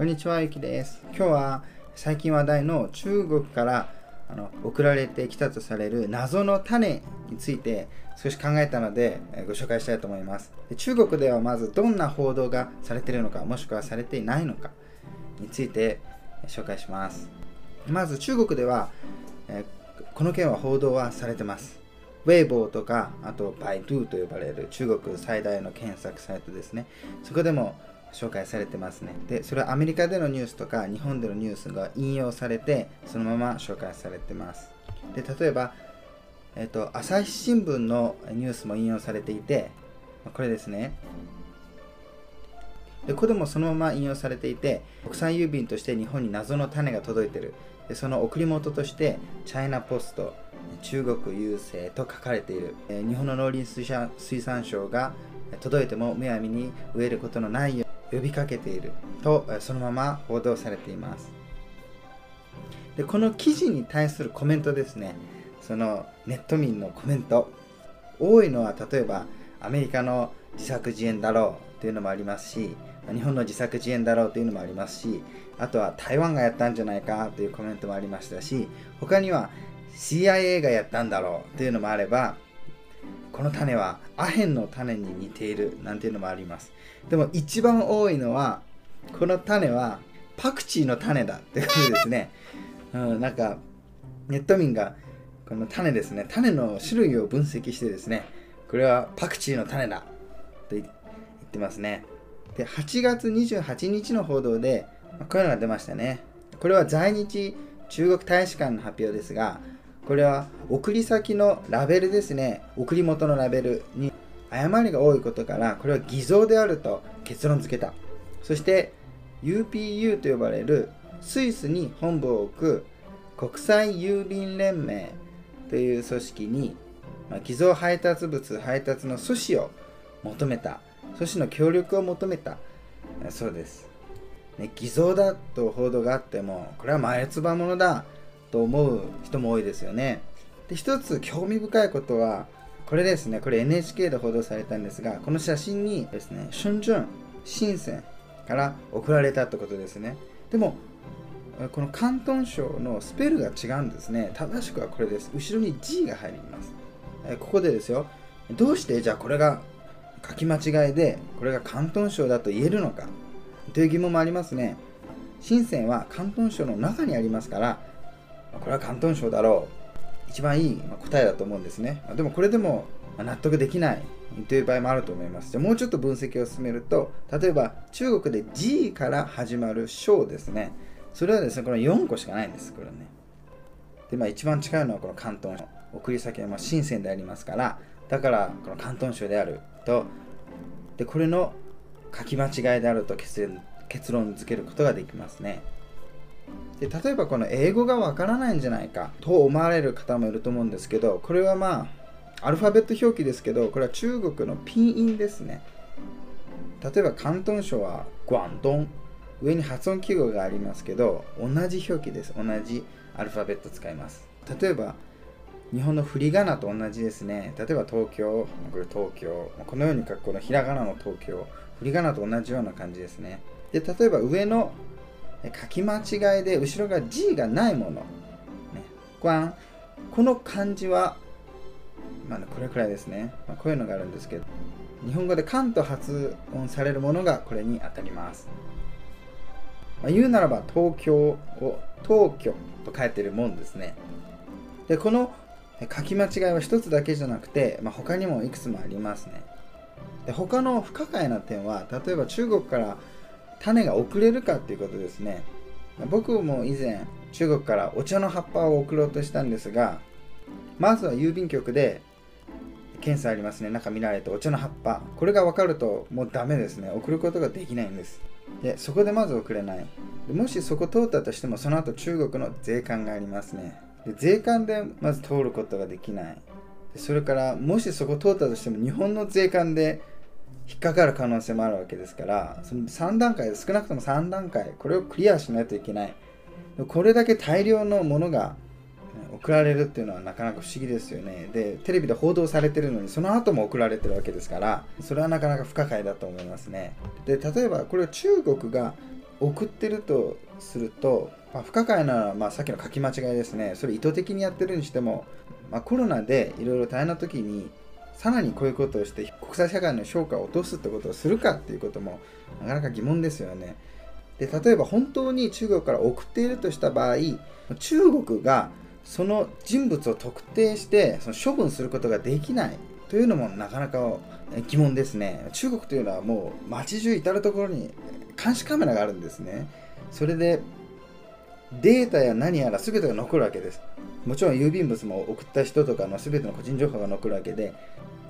こんにちは、ゆきです。今日は最近話題の中国からあの送られてきたとされる謎の種について少し考えたのでご紹介したいと思います。中国ではまずどんな報道がされているのか、もしくはされていないのかについて紹介します。まず中国では、えこの件は報道はされてます。ウェイボーとか、あとバイドゥと呼ばれる中国最大の検索サイトですね。そこでも紹介されてますね。で、それはアメリカでのニュースとか日本でのニュースが引用されて、そのまま紹介されてます。で、例えば、えっ、と、朝日新聞のニュースも引用されていて、これですね。で、これもそのまま引用されていて、国際郵便として日本に謎の種が届いてる。でその送り元として、チャイナポスト、中国郵政と書かれている。え日本の農林水産水産省が届いてもむやみに植えることのないよう呼びかけているとそのまま報道されています。でこの記事に対するコメントですね、そのネット民のコメント、多いのは例えばアメリカの自作自演だろうというのもありますし、日本の自作自演だろうというのもありますし、あとは台湾がやったんじゃないかというコメントもありましたし、他には CIA がやったんだろうというのもあれば、この種はアヘンの種に似ているなんていうのもあります。でも一番多いのは、この種はパクチーの種だってことですね。うん、なんかネット民がこの種ですね、種の種類を分析してですね、これはパクチーの種だと言ってますね。で、8月28日の報道で、こういうのが出ましたね。これは在日中国大使館の発表ですが、これは送り先のラベルですね、送り元のラベルに誤りが多いことから、これは偽造であると結論付けた。そして、UPU と呼ばれるスイスに本部を置く国際郵便連盟という組織に、まあ偽造配達物配達の阻止を求めた、阻止の協力を求めたそうです。ね、偽造だと報道があっても、これは前つばものだと思う人も多いですよね。で、一つ興味深いことは、これですね、これ NHK で報道されたんですが、この写真にですね、春春、深センから送られたってことですね。でも、この広東省のスペルが違うんですね。正しくはこれです。後ろに G が入ります。ここでですよ、どうしてじゃあこれが書き間違いで、これが広東省だと言えるのかという疑問もありますね。深センは広東省の中にありますから、これは広東省だろう。一番いい答えだと思うんですね。でもこれでも納得できないという場合もあると思います。じゃもうちょっと分析を進めると、例えば中国で G から始まる省ですね。それはですね、この4個しかないんです。これね。で、まあ一番近いのはこの広東省。送り先はまあ深センでありますから、だからこの広東省であると、で、これの書き間違いであると結論結論付けることができますね。で例えばこの英語がわからないんじゃないかと思われる方もいると思うんですけどこれはまあアルファベット表記ですけどこれは中国のピンインですね。例えば広東省は广東上に発音記号がありますけど同じ表記です。同じアルファベット使います。例えば日本の振り仮名と同じですね。例えば東京。これ東京。このように書く。このひらがなの東京。振り仮名と同じような感じですね。で例えば上の書き間違いで後ろが G がないもの、ね、こんこの漢字は、まあ、これくらいですね、まあ、こういうのがあるんですけど日本語で関と発音されるものがこれに当たります、まあ、言うならば東京を東京と書いてるもんですね。でこの書き間違いは一つだけじゃなくて、まあ、他にもいくつもありますね。で他の不可解な点は例えば中国から種が送れるかっていうことですね。僕も以前中国からお茶の葉っぱを送ろうとしたんですがまずは郵便局で検査ありますね。中見られてお茶の葉っぱ。これが分かるともうダメですね。送ることができないんです。でそこでまず送れない。でもしそこ通ったとしてもその後中国の税関がありますね。で税関でまず通ることができない。でそれからもしそこ通ったとしても日本の税関で引っかかる可能性もあるわけですからその3段階少なくとも3段階これをクリアしないといけない。これだけ大量のものが送られるっていうのはなかなか不思議ですよね。でテレビで報道されてるのにその後も送られてるわけですからそれはなかなか不可解だと思いますね。で例えばこれは中国が送ってるとすると、まあ、不可解な、まあ、さっきの書き間違いですね。それ意図的にやってるにしても、まあ、コロナでいろいろ大変な時にさらにこういうことをして国際社会の評価を落とすってことをするかっていうこともなかなか疑問ですよね。で例えば本当に中国から送っているとした場合中国がその人物を特定してその処分することができないというのもなかなか疑問ですね中国というのはもう街中至る所に監視カメラがあるんですねそれでデータや何やら全てが残るわけです。もちろん郵便物も送った人とかの全ての個人情報が残るわけで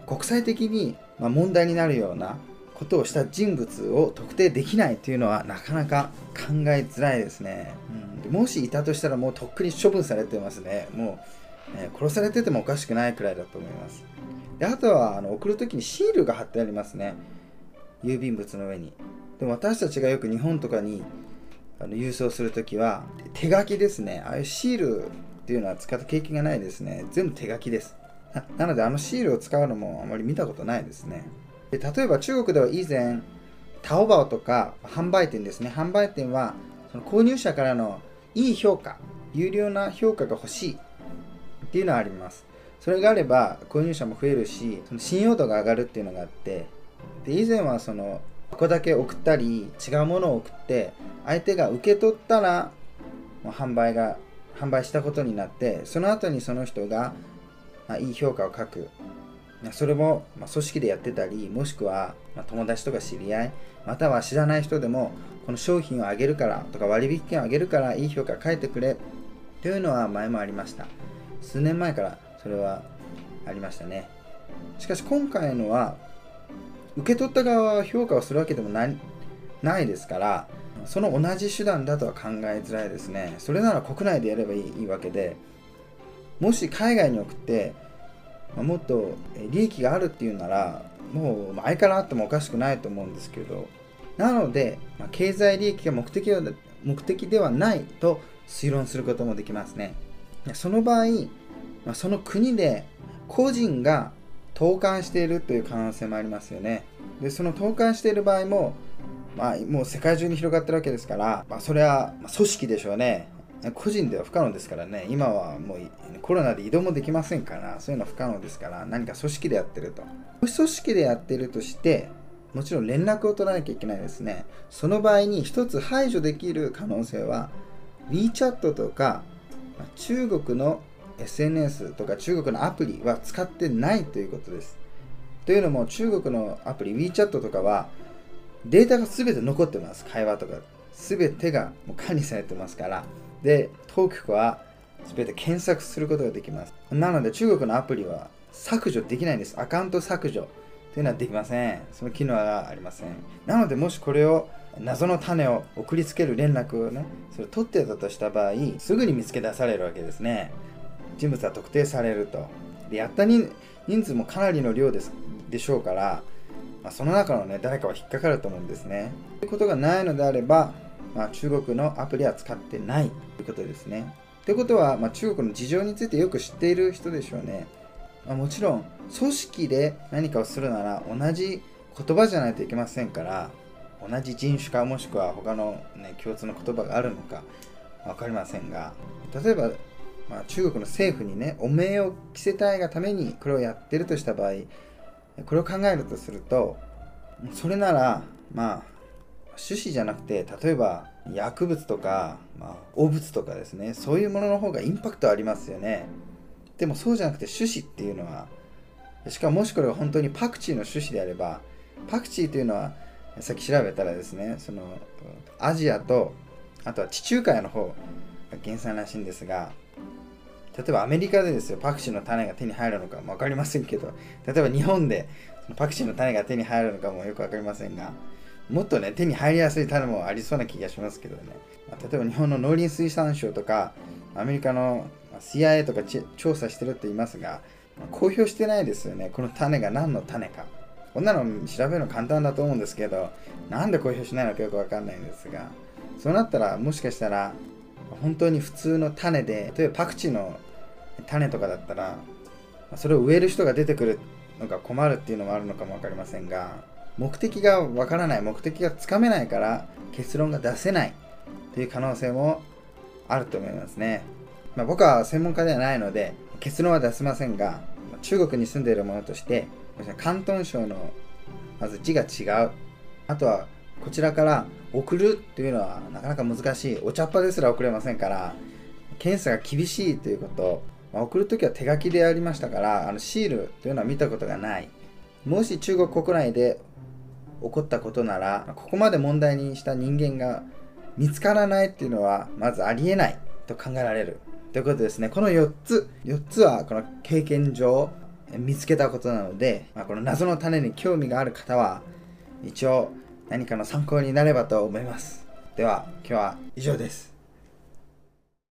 国際的に問題になるようなことをした人物を特定できないというのはなかなか考えづらいですね、うん、もしいたとしたらもうとっくに処分されてますね。もう、えー、殺されててもおかしくないくらいだと思います。であとはあの送る時にシールが貼ってありますね。郵便物の上に。でも私たちがよく日本とかにあの郵送する時は手書きですね。ああいうシールっていうのは使った経験がないですね。全部手書きです。なのであのシールを使うのもあまり見たことないですね。で例えば中国では以前タオバオとか販売店ですね。販売店はその購入者からのいい評価有料な評価が欲しいっていうのはあります。それがあれば購入者も増えるしその信用度が上がるっていうのがあってで以前はそのここだけ送ったり違うものを送って相手が受け取ったらもう販売が販売したことになってその後にその人がまいい評価を書く。それも、ま組織でやってたりもしくは、ま友達とか知り合いまたは知らない人でもこの商品をあげるからとか割引券をあげるからいい評価書いてくれというのは前もありました。数年前からそれはありましたね。しかし今回のは受け取った側は評価をするわけでもないないですからその同じ手段だとは考えづらいですね。それなら国内でやればいいわけでもし海外に送ってま、もっと利益があるっていうならもう前からあってもおかしくないと思うんですけどなので、まあ、経済利益が目的は目的ではないと推論することもできますね。その場合、まあ、その国で個人が投函しているという可能性もありますよねでその投函している場合もまあ、もう世界中に広がってるわけですから、まあ、それは組織でしょうね個人では不可能ですからね、今はもうコロナで移動もできませんから、そういうのは不可能ですから、何か組織でやってると。もし組織でやってるとして、もちろん連絡を取らなきゃいけないですね。その場合に一つ排除できる可能性は、WeChat とか中国の SNS とか中国のアプリは使ってないということです。というのも中国のアプリ WeChat とかはデータが全て残ってます。会話とか。全てがもう管理されてますから。で、当局は全て検索することができます。なので中国のアプリは削除できないんです。アカウント削除というのはできません。その機能はありません。なのでもしこれを謎の種を送りつける連絡をね、それ取ってたとした場合、すぐに見つけ出されるわけですね。人物は特定されると。でやった人数もかなりの量ですでしょうから、まあ、その中のね、誰かは引っかかると思うんですね。ということがないのであれば、まあ、中国のアプリは使ってないということですね。ということは、まあ、中国の事情についてよく知っている人でしょうね。ま、もちろん、組織で何かをするなら同じ言葉じゃないといけませんから、同じ人種かもしくは他の、ね、共通の言葉があるのか分かりませんが、例えば、まあ、中国の政府にね、汚名を着せたいがためにこれをやってるとした場合、これを考えるとすると、それなら、まあ、種子じゃなくて例えば薬物とか、まあ、汚物とかですねそういうものの方がインパクトありますよね。でもそうじゃなくて種子っていうのはしかももしこれが本当にパクチーの種子であればパクチーというのはさっき調べたらですねそのアジアとあとは地中海の方が原産らしいんですが例えばアメリカでですよパクチーの種が手に入るのかも分かりませんけど例えば日本でパクチーの種が手に入るのかもよく分かりませんがもっとね、手に入りやすい種もありそうな気がしますけどね。ま、例えば日本の農林水産省とか、アメリカの CIA とか調査してるって言いますが、ま、公表してないですよね。この種が何の種か。こんなの調べるの簡単だと思うんですけど、なんで公表しないのかよくわかんないんですが、そうなったらもしかしたら、本当に普通の種で、例えばパクチーの種とかだったら、それを植える人が出てくるのが困るっていうのもあるのかも分かりませんが、目的がわからない目的がつかめないから結論が出せないという可能性もあると思いますね、まあ、僕は専門家ではないので結論は出せませんが中国に住んでいるものとして広東省のまず字が違う。あとはこちらから送るっていうのはなかなか難しい。お茶っ葉ですら送れませんから検査が厳しいということ。まあ、送るときは手書きでやりましたからあのシールというのは見たことがない。もし中国国内で起こったことならここまで問題にした人間が見つからないっていうのはまずありえないと考えられる。ということですね。この4つ4つはこの経験上見つけたことなので、まあ、この謎の種に興味がある方は一応何かの参考になればと思います。では今日は以上です。